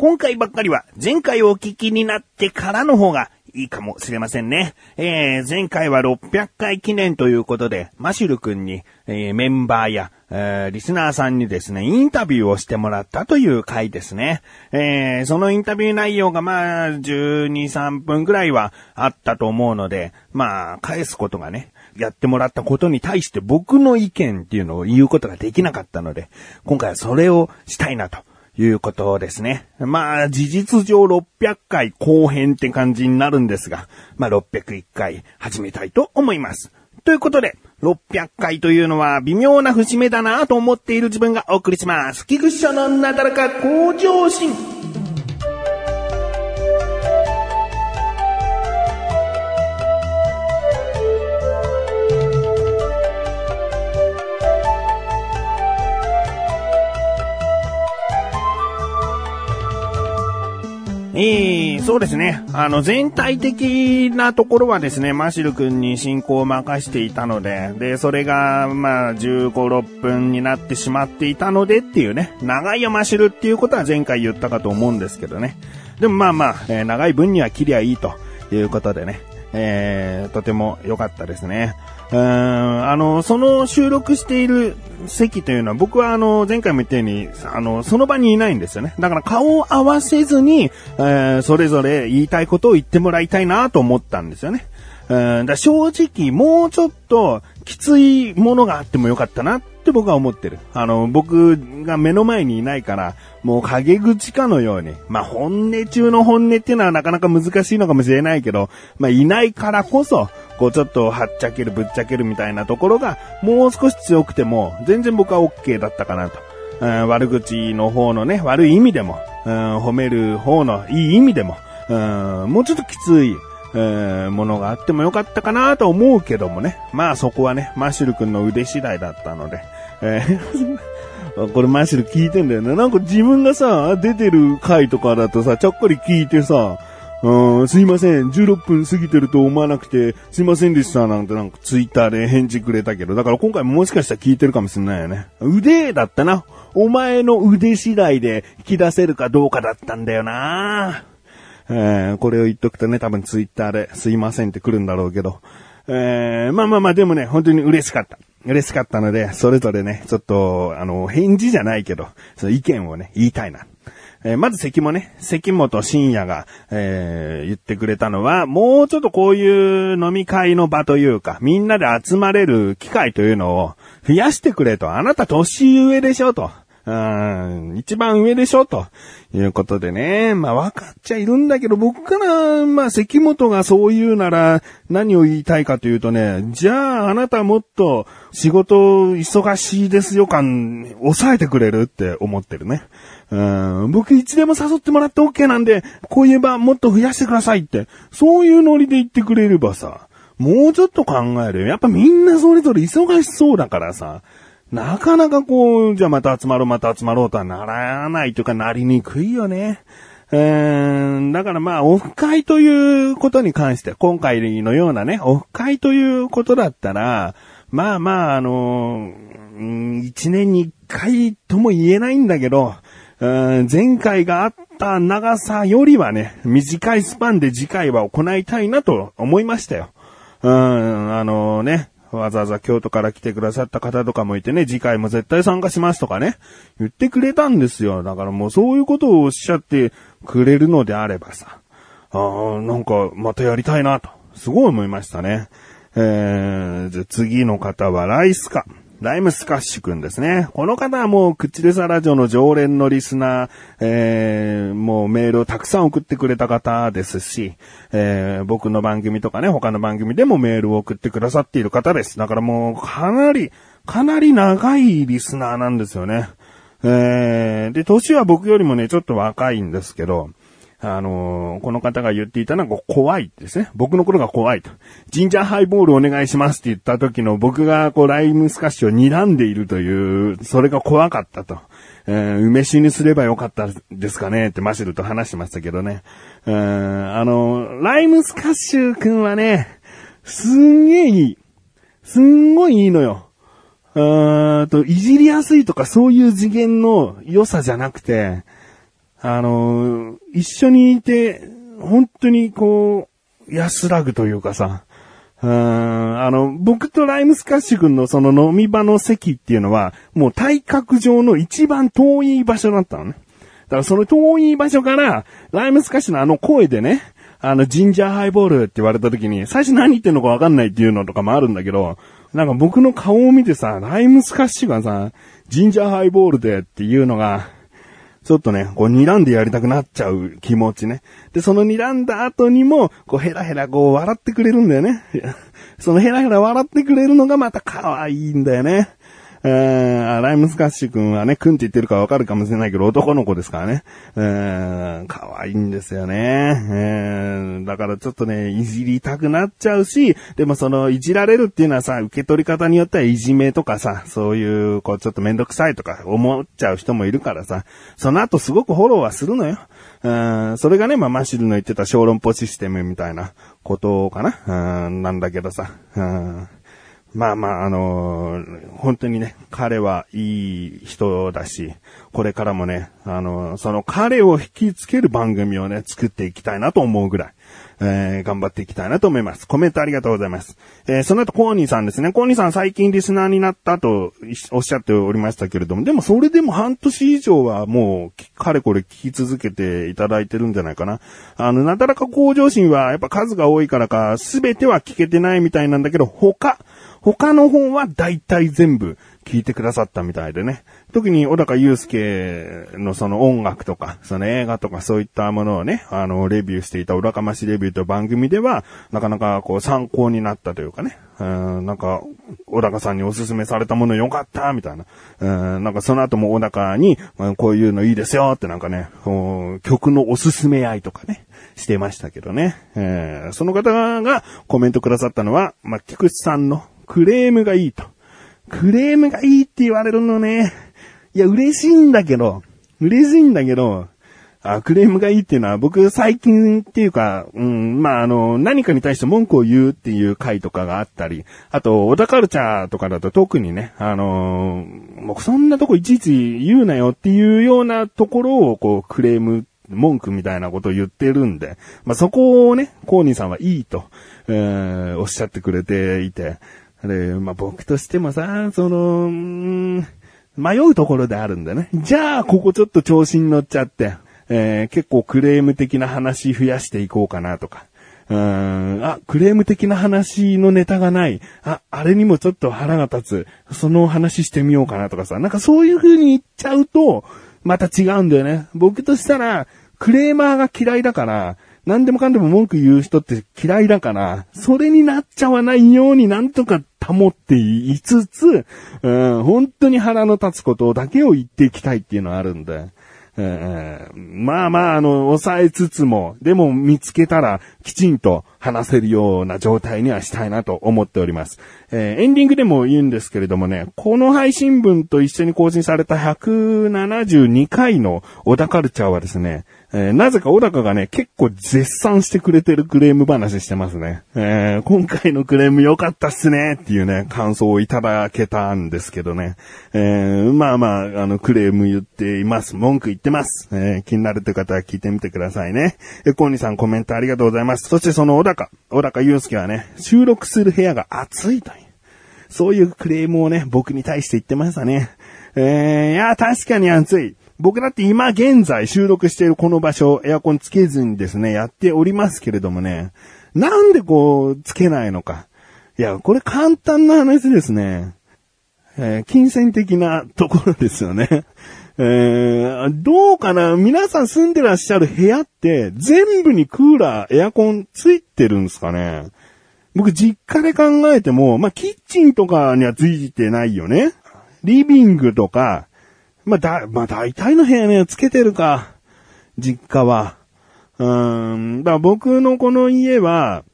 今回ばっかりは前回お聞きになってからの方がいいかもしれませんね。えー、前回は600回記念ということで、マシュル君に、えー、メンバーや、えー、リスナーさんにですね、インタビューをしてもらったという回ですね。えー、そのインタビュー内容がまあ、12、3分くらいはあったと思うので、まあ、返すことがね、やってもらったことに対して僕の意見っていうのを言うことができなかったので、今回はそれをしたいなと。いうことですね。まあ、事実上600回後編って感じになるんですが、まあ601回始めたいと思います。ということで、600回というのは微妙な節目だなと思っている自分がお送りします。菊池のなだらか向上心。えー、そうですね。あの、全体的なところはですね、マシル君に進行を任していたので、で、それが、まあ、15、6分になってしまっていたのでっていうね、長いよマシルっていうことは前回言ったかと思うんですけどね。でもまあまあ、えー、長い分には切りゃいいということでね、えー、とても良かったですね。うん、あの、その収録している席というのは僕はあの、前回も言ったように、あの、その場にいないんですよね。だから顔を合わせずに、えー、それぞれ言いたいことを言ってもらいたいなと思ったんですよね。うん、だ正直、もうちょっときついものがあってもよかったなっって僕は思ってる。あの、僕が目の前にいないから、もう陰口かのように、まあ本音中の本音っていうのはなかなか難しいのかもしれないけど、まあいないからこそ、こうちょっとはっちゃけるぶっちゃけるみたいなところが、もう少し強くても、全然僕は OK だったかなと。うん、悪口の方のね、悪い意味でも、うん、褒める方のいい意味でも、うん、もうちょっときつい、えー、ものがあってもよかったかなと思うけどもね。まあそこはね、マシュル君の腕次第だったので。えー、これマシュル聞いてんだよね。なんか自分がさ、出てる回とかだとさ、ちょっこり聞いてさ、うん、すいません。16分過ぎてると思わなくて、すいませんでした。なんてなんかツイッターで返事くれたけど、だから今回もしかしたら聞いてるかもしんないよね。腕だったな。お前の腕次第で引き出せるかどうかだったんだよな。えー、これを言っとくとね、多分ツイッターですいませんって来るんだろうけど。えー、まあまあまあ、でもね、本当に嬉しかった。嬉しかったので、それぞれね、ちょっと、あの、返事じゃないけど、その意見をね、言いたいな。えー、まず関もね、関本深夜が、えー、言ってくれたのは、もうちょっとこういう飲み会の場というか、みんなで集まれる機会というのを増やしてくれと。あなた年上でしょと。一番上でしょ？ということでね。まあ分かっちゃいるんだけど、僕から、まあ関本がそう言うなら何を言いたいかというとね、じゃああなたもっと仕事忙しいですよ感抑えてくれるって思ってるね。うん、僕いつでも誘ってもらって OK なんで、こういう場もっと増やしてくださいって、そういうノリで言ってくれればさ、もうちょっと考えるよ。やっぱみんなそれぞれ忙しそうだからさ、なかなかこう、じゃあまた集まろうまた集まろうとはならないというかなりにくいよね。えー、だからまあ、オフ会ということに関して、今回のようなね、オフ会ということだったら、まあまあ、あのー、一年に一回とも言えないんだけど、前回があった長さよりはね、短いスパンで次回は行いたいなと思いましたよ。うん、あのね、わざわざ京都から来てくださった方とかもいてね、次回も絶対参加しますとかね、言ってくれたんですよ。だからもうそういうことをおっしゃってくれるのであればさ、ああ、なんかまたやりたいなと、すごい思いましたね。えー、じゃ次の方はライスか。ライムスカッシュくんですね。この方はもう、クチレサラジオの常連のリスナー、えー、もうメールをたくさん送ってくれた方ですし、えー、僕の番組とかね、他の番組でもメールを送ってくださっている方です。だからもう、かなり、かなり長いリスナーなんですよね。えー、で、年は僕よりもね、ちょっと若いんですけど、あのー、この方が言っていたのは怖いですね。僕の頃が怖いと。ジンジャーハイボールお願いしますって言った時の僕がこうライムスカッシュを睨んでいるという、それが怖かったと。えー、梅酒にすればよかったですかねってマシルと話しましたけどね。えー、あの、ライムスカッシュくんはね、すんげえいい。すんごいいいのよ。うーんと、いじりやすいとかそういう次元の良さじゃなくて、あの、一緒にいて、本当にこう、安らぐというかさ、うん、あの、僕とライムスカッシュ君のその飲み場の席っていうのは、もう体格上の一番遠い場所だったのね。だからその遠い場所から、ライムスカッシュのあの声でね、あの、ジンジャーハイボールって言われた時に、最初何言ってんのかわかんないっていうのとかもあるんだけど、なんか僕の顔を見てさ、ライムスカッシュがさ、ジンジャーハイボールでっていうのが、ちょっとね、こう睨んでやりたくなっちゃう気持ちね。で、その睨んだ後にも、こうヘラヘラこう笑ってくれるんだよね。そのヘラヘラ笑ってくれるのがまた可愛いんだよね。えー、ライムスカッシュ君はね、くんって言ってるかわかるかもしれないけど、男の子ですからね。えー、可愛いんですよね。えー、だからちょっとね、いじりたくなっちゃうし、でもその、いじられるっていうのはさ、受け取り方によってはいじめとかさ、そういう、こう、ちょっとめんどくさいとか思っちゃう人もいるからさ、その後すごくフォローはするのよ。うん、それがね、まあ、マシルの言ってた小論法システムみたいなことかな。うん、なんだけどさ。うんまあまあ、あのー、本当にね、彼はいい人だし、これからもね、あのー、その彼を引きつける番組をね、作っていきたいなと思うぐらい、えー、頑張っていきたいなと思います。コメントありがとうございます。えー、その後、コーニーさんですね。コーニーさん最近リスナーになったとおっしゃっておりましたけれども、でもそれでも半年以上はもう、かれこれ聞き続けていただいてるんじゃないかな。あの、なだらか向上心はやっぱ数が多いからか、すべては聞けてないみたいなんだけど、他、他の本は大体全部聞いてくださったみたいでね。特に小高祐介のその音楽とか、その映画とかそういったものをね、あの、レビューしていた小高ましレビューという番組では、なかなかこう参考になったというかね、うん、なんか、小高さんにおすすめされたものよかったみたいな。うん、なんかその後も小高に、こういうのいいですよってなんかね、曲のおすすめ合いとかね、してましたけどね。えー、その方がコメントくださったのは、まあ、菊池さんのクレームがいいと。クレームがいいって言われるのね。いや、嬉しいんだけど、嬉しいんだけど、あ、クレームがいいっていうのは僕最近っていうか、うん、まあ、あの、何かに対して文句を言うっていう回とかがあったり、あと、小田カルチャーとかだと特にね、あのもうそんなとこいちいち言うなよっていうようなところをこうクレーム、文句みたいなことを言ってるんで、まあ、そこをね、コーニーさんはいいと、えー、おっしゃってくれていて、で、まあ、僕としてもさ、その、迷うところであるんだね。じゃあ、ここちょっと調子に乗っちゃって、えー、結構クレーム的な話増やしていこうかなとか。うん、あ、クレーム的な話のネタがない。あ、あれにもちょっと腹が立つ。その話してみようかなとかさ。なんかそういう風に言っちゃうと、また違うんだよね。僕としたら、クレーマーが嫌いだから、何でもかんでも文句言う人って嫌いだから、それになっちゃわないようになんとか保っていつつ、うん、本当に腹の立つことだけを言っていきたいっていうのはあるんで。えー、まあまあ、あの、抑えつつも、でも見つけたらきちんと話せるような状態にはしたいなと思っております。えー、エンディングでも言うんですけれどもね、この配信分と一緒に更新された172回の小田カルチャーはですね、えー、なぜか小高がね、結構絶賛してくれてるクレーム話してますね。えー、今回のクレーム良かったっすねっていうね、感想をいただけたんですけどね。えー、まあまあ、あの、クレーム言っています。文句言ってます。え、気になるという方は聞いてみてくださいね。え、コーニさんコメントありがとうございます。そしてその小高、小高祐介はね、収録する部屋が暑いという。そういうクレームをね、僕に対して言ってましたね。えー、いや、確かに暑い。僕だって今現在収録しているこの場所、エアコンつけずにですね、やっておりますけれどもね、なんでこう、つけないのか。いや、これ簡単な話ですね。えー、金銭的なところですよね。えー、どうかな皆さん住んでらっしゃる部屋って全部にクーラー、エアコンついてるんですかね僕実家で考えても、まあ、キッチンとかにはついてないよね。リビングとか、まあ、だ、まあ、大体の部屋ね、つけてるか。実家は。うーん。だから僕のこの家は、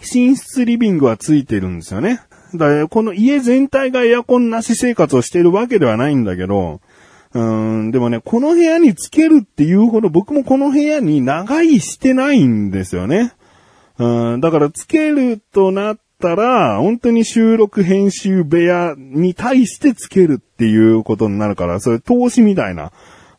寝室リビングはついてるんですよね。だからこの家全体がエアコンなし生活をしているわけではないんだけど、うーん、でもね、この部屋につけるっていうほど僕もこの部屋に長居してないんですよね。うん、だからつけるとなったら、本当に収録編集部屋に対してつけるっていうことになるから、それ投資みたいな、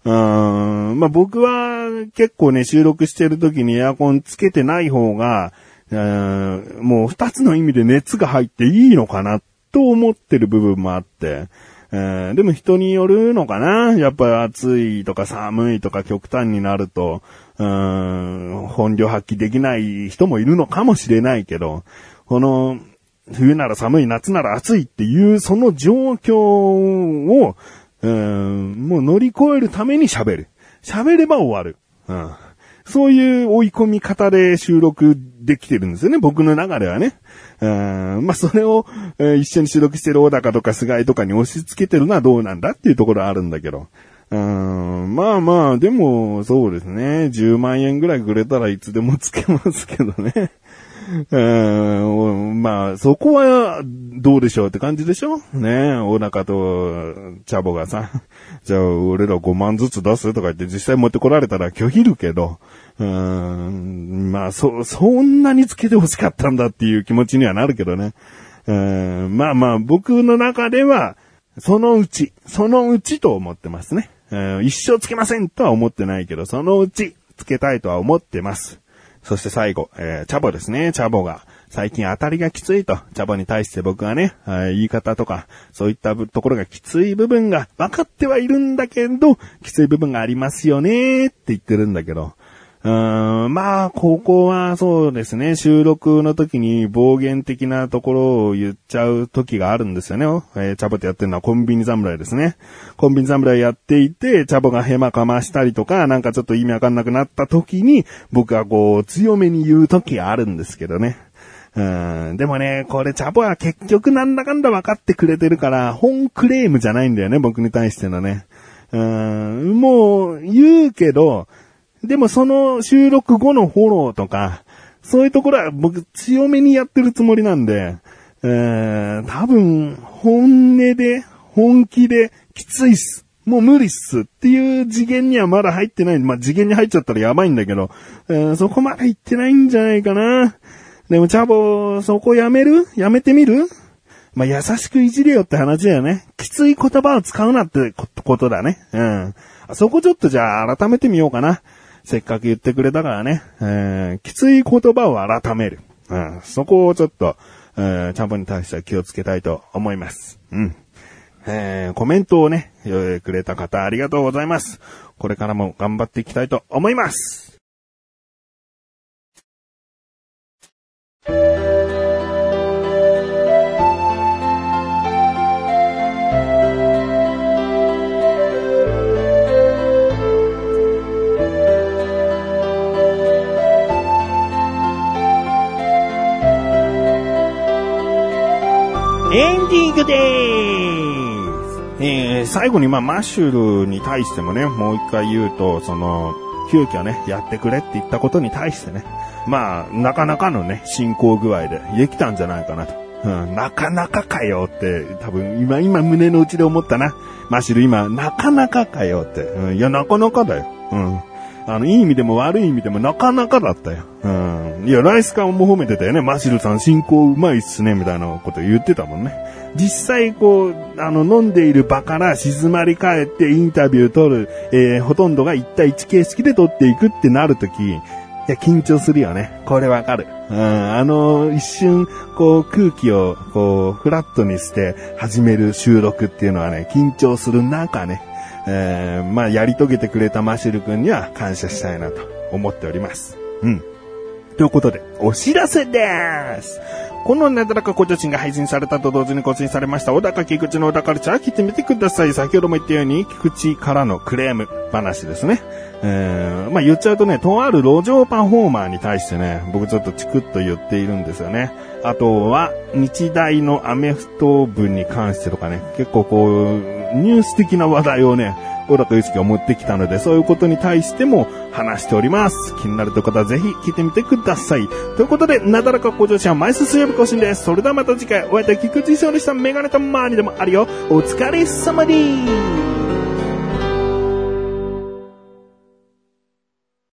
うん、まあ、僕は結構ね、収録してる時にエアコンつけてない方が、うんもう二つの意味で熱が入っていいのかなと思ってる部分もあって、えでも人によるのかな。やっぱり暑いとか寒いとか極端になると、うん。本領発揮できない人もいるのかもしれないけど、この、冬なら寒い、夏なら暑いっていう、その状況を、うんもう乗り越えるために喋る。喋れば終わる。うん。そういう追い込み方で収録できてるんですよね、僕の中ではね。うんまあ、それを、えー一緒に収録してる小高とか菅井とかに押し付けてるのはどうなんだっていうところはあるんだけど。うんまあまあ、でも、そうですね。10万円ぐらいくれたらいつでもつけますけどね。うん、まあ、そこは、どうでしょうって感じでしょ？ねえお腹と、チャボがさ、じゃあ、俺ら5万ずつ出すとか言って実際持ってこられたら拒否るけど、うん、まあ、そ、そんなにつけて欲しかったんだっていう気持ちにはなるけどね。うん、まあまあ、僕の中では、そのうち、そのうちと思ってますね。うん一生つけませんとは思ってないけど、そのうちつけたいとは思ってます。そして最後、えーチャボですね。チャボが、最近当たりがきついと、チャボに対して僕はね、言い方とか、そういったところがきつい部分が分かってはいるんだけど、きつい部分がありますよねって言ってるんだけど、うーん、まあ、ここはそうですね、収録の時に暴言的なところを言っちゃう時があるんですよね。えーチャボとやってるのはコンビニ侍ですね。コンビニ侍やっていて、チャボがヘマかましたりとか、なんかちょっと意味わかんなくなった時に、僕はこう、強めに言う時があるんですけどね。うん、でもね、これチャボは結局なんだかんだ分かってくれてるから、本クレームじゃないんだよね、僕に対してのね。うん、もう、言うけど、でもその収録後のフォローとか、そういうところは僕強めにやってるつもりなんで、えー、多分、本音で、本気で、きついっす。もう無理っすっていう次元にはまだ入ってない。まあ、次元に入っちゃったらやばいんだけど、えーそこまで行ってないんじゃないかな。でも、チャボ、そこやめる？やめてみる？まあ、優しくいじれよって話だよね。きつい言葉を使うなってことことだね。うん。そこちょっとじゃあ改めてみようかな。せっかく言ってくれたからね。えーきつい言葉を改める。うん。そこをちょっと、えーチャンポに対しては気をつけたいと思います。うん。えーコメントをね、くれた方ありがとうございます。これからも頑張っていきたいと思います。です。えー最後にまあマッシュルに対してもね、もう一回言うと、その、急遽ね、やってくれって言ったことに対してね、まあ、なかなかのね、進行具合でできたんじゃないかなと。うん、なかなかかよって、多分今、今胸の内で思ったな。マッシュル今、なかなかかよって。うん、いや、なかなかだよ。うん。あの、いい意味でも悪い意味でもなかなかだったよ。うん。いや、ライスカンも褒めてたよね。マシルさん進行うまいっすね、みたいなこと言ってたもんね。実際、こう、あの、飲んでいる場から静まり返ってインタビュー取る、えーほとんどが1対1形式で取っていくってなるとき、いや、緊張するよね。これわかる。うん、あの、一瞬、こう、空気を、こう、フラットにして始める収録っていうのはね、緊張する中ね、えーまあ、やり遂げてくれたマシル君には感謝したいなと思っております。うん。ということで、お知らせですこのなだらか小女子が配信されたと同時に更新されました、小高菊池の小高カルチャー聞いてみてください。先ほども言ったように、菊池からのクレーム話ですね。えー、まあ言っちゃうとね、とある路上パフォーマーに対してね、僕ちょっとチクッと言っているんですよね。あとは、日大のアメフト部に関してとかね、結構こう、ニュース的な話題をね、小高祐介が持ってきたので、そういうことに対しても話しております。気になるという方はぜひ聞いてみてください。ということで、なだらか向上心は毎週水曜日更新です。それではまた次回、お会いいたい菊池翔でした。メガネとマーニでもあるよ。お疲れ様です。